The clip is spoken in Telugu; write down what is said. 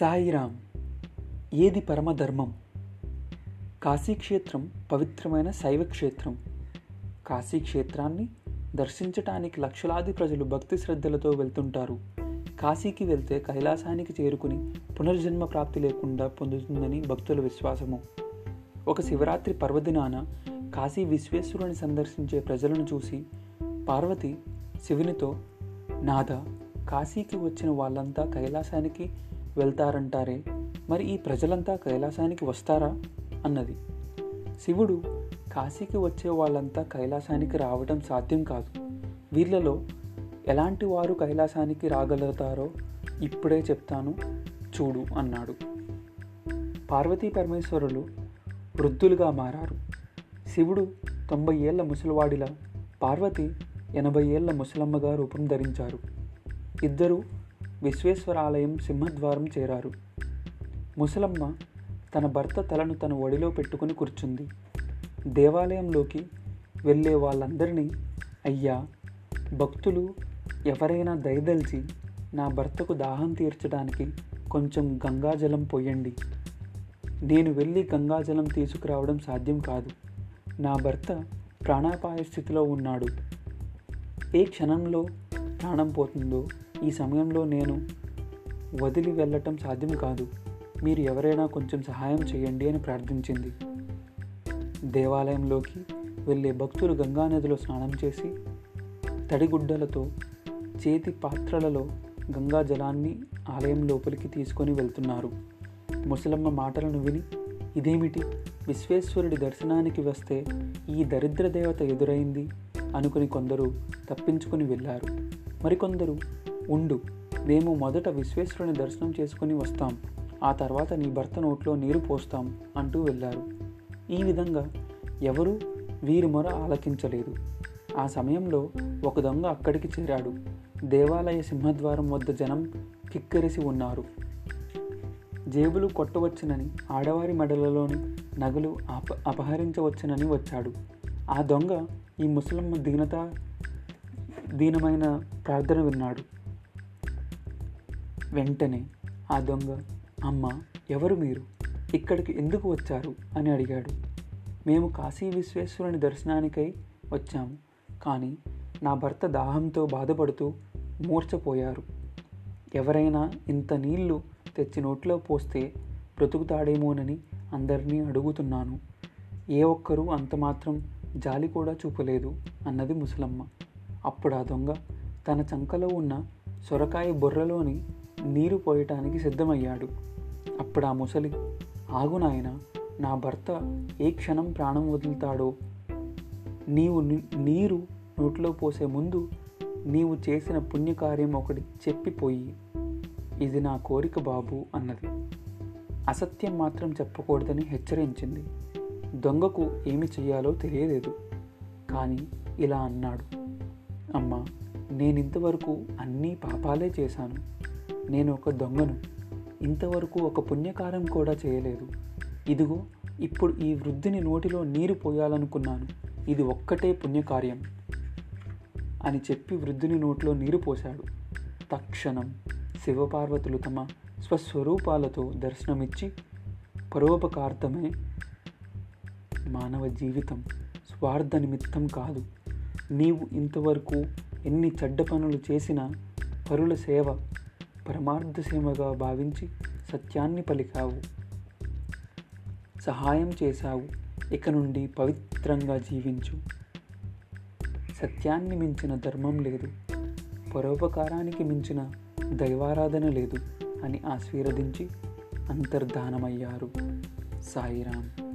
సాయిరామ్. ఏది పరమధర్మం? కాశీక్షేత్రం పవిత్రమైన శైవ క్షేత్రం కాశీక్షేత్రాన్ని దర్శించటానికి లక్షలాది ప్రజలు భక్తి శ్రద్ధలతో వెళ్తుంటారు. కాశీకి వెళ్తే కైలాసానికి చేరుకుని పునర్జన్మ ప్రాప్తి లేకుండా పొందుతుందని భక్తుల విశ్వాసము. ఒక శివరాత్రి పర్వదినాన కాశీ విశ్వేశ్వరుని సందర్శించే ప్రజలను చూసి పార్వతి శివునితో నాథ కాశీకి వచ్చిన వాళ్ళంతా కైలాసానికి వెళ్తారంటారే? మరి ఈ ప్రజలంతా కైలాసానికి వస్తారా? అన్నది. శివుడు కాశీకి వచ్చే వాళ్ళంతా కైలాసానికి రావడం సాధ్యం కాదు. వీళ్ళలో ఎలాంటి వారు కైలాసానికి రాగలుగుతారో ఇప్పుడే చెప్తాను చూడు అన్నాడు. పార్వతీ పరమేశ్వరులు వృద్ధులుగా మారారు. శివుడు తొంభై ఏళ్ళ ముసలివాడిలా పార్వతి ఎనభై ఏళ్ళ ముసలమ్మగా రూపం ధరించారు. ఇద్దరూ విశ్వేశ్వరాలయం సింహద్వారం చేరారు. ముసలమ్మ తన భర్త తలను తన ఒడిలో పెట్టుకుని కూర్చుంది. దేవాలయంలోకి వెళ్ళే వాళ్ళందరినీ అయ్యా భక్తులు ఎవరైనా దయదలిచి నా భర్తకు దాహం తీర్చడానికి కొంచెం గంగాజలం పోయండి. నేను వెళ్ళి గంగాజలం తీసుకురావడం సాధ్యం కాదు. నా భర్త ప్రాణాపాయ స్థితిలో ఉన్నాడు. ఏ క్షణంలో ప్రాణం పోతుందో ఈ సమయంలో నేను వదిలి వెళ్ళటం సాధ్యం కాదు. మీరు ఎవరైనా కొంచెం సహాయం చేయండి అని ప్రార్థించింది. దేవాలయంలోకి వెళ్ళే భక్తులు గంగానదిలో స్నానం చేసి తడిగుడ్డలతో చేతి పాత్రలలో గంగా జలాన్ని ఆలయం లోపలికి తీసుకొని వెళ్తున్నారు. ముసలమ్మ మాటలను విని ఇదేమిటి? విశ్వేశ్వరుడి దర్శనానికి వస్తే ఈ దరిద్ర దేవత ఎదురైంది అనుకుని కొందరు తప్పించుకుని వెళ్ళారు. మరికొందరు ఉండు మేము మొదట విశ్వేశ్వరుని దర్శనం చేసుకుని వస్తాం ఆ తర్వాత నీ భర్త నోట్లో నీరు పోస్తాం అంటూ వెళ్ళారు. ఈ విధంగా ఎవరూ వీరి మొర ఆలకించలేదు. ఆ సమయంలో ఒక దొంగ అక్కడికి చేరాడు. దేవాలయ సింహద్వారం వద్ద జనం కిక్కిరిసి ఉన్నారు. జేబులు కొట్టవచ్చునని ఆడవారి మెడలలోని నగలు అప అపహరించవచ్చునని వచ్చాడు. ఆ దొంగ ఈ ముసలమ్మ దీనత దీనమైన ప్రార్థన విన్నాడు. వెంటనే ఆ దొంగ అమ్మ ఎవరు మీరు? ఇక్కడికి ఎందుకు వచ్చారు? అని అడిగాడు. మేము కాశీ విశ్వేశ్వరుని దర్శనానికై వచ్చాము. కానీ నా భర్త దాహంతో బాధపడుతూ మూర్చపోయారు ఎవరైనా ఇంత నీళ్ళు తెచ్చి నోట్లో పోస్తే బ్రతుకుతాడేమోనని అందరినీ అడుగుతున్నాను. ఏ ఒక్కరూ అంత మాత్రం జాలి కూడా చూపలేదు అన్నది ముసలమ్మ. అప్పుడు ఆ దొంగ తన చంకలో ఉన్న సొరకాయ బుర్రలోని నీరు పోయటానికి సిద్ధమయ్యాడు. అప్పుడు ఆ ముసలి ఆగు నాయన నా భర్త ఏ క్షణం ప్రాణం వదులుతాడో? నీవు నీరు నోట్లో పోసే ముందు నీవు చేసిన పుణ్యకార్యం ఒకటి చెప్పిపోయి ఇది నా కోరిక బాబు అన్నది. అసత్యం మాత్రం చెప్పకూడదని హెచ్చరించింది. దొంగకు ఏమి చేయాలో తెలియలేదు. కానీ ఇలా అన్నాడు. అమ్మా నేనింతవరకు అన్నీ పాపాలే చేశాను. నేను ఒక దొంగను. ఇంతవరకు ఒక పుణ్యకార్యం కూడా చేయలేదు. ఇదిగో ఇప్పుడు ఈ వృద్ధిని నోటిలో నీరు పోయాలనుకున్నాను. ఇది ఒక్కటే పుణ్యకార్యం అని చెప్పి వృద్ధుని నోట్లో నీరు పోశాడు. తక్షణం శివపార్వతులు తమ స్వస్వరూపాలతో దర్శనమిచ్చి పరోపకార్థమే మానవ జీవితం స్వార్థ నిమిత్తం కాదు. నీవు ఇంతవరకు ఎన్ని చెడ్డ పనులు చేసినా పరుల సేవ పరమార్థ సేవగా భావించి సత్యాన్ని పలికావు. సహాయం చేశావు. ఇక నుండి పవిత్రంగా జీవించు. సత్యాన్ని మించిన ధర్మం లేదు. పరోపకారానికి మించిన దైవారాధన లేదు అని ఆశీర్వదించి అంతర్ధానమయ్యారు. సాయిరాం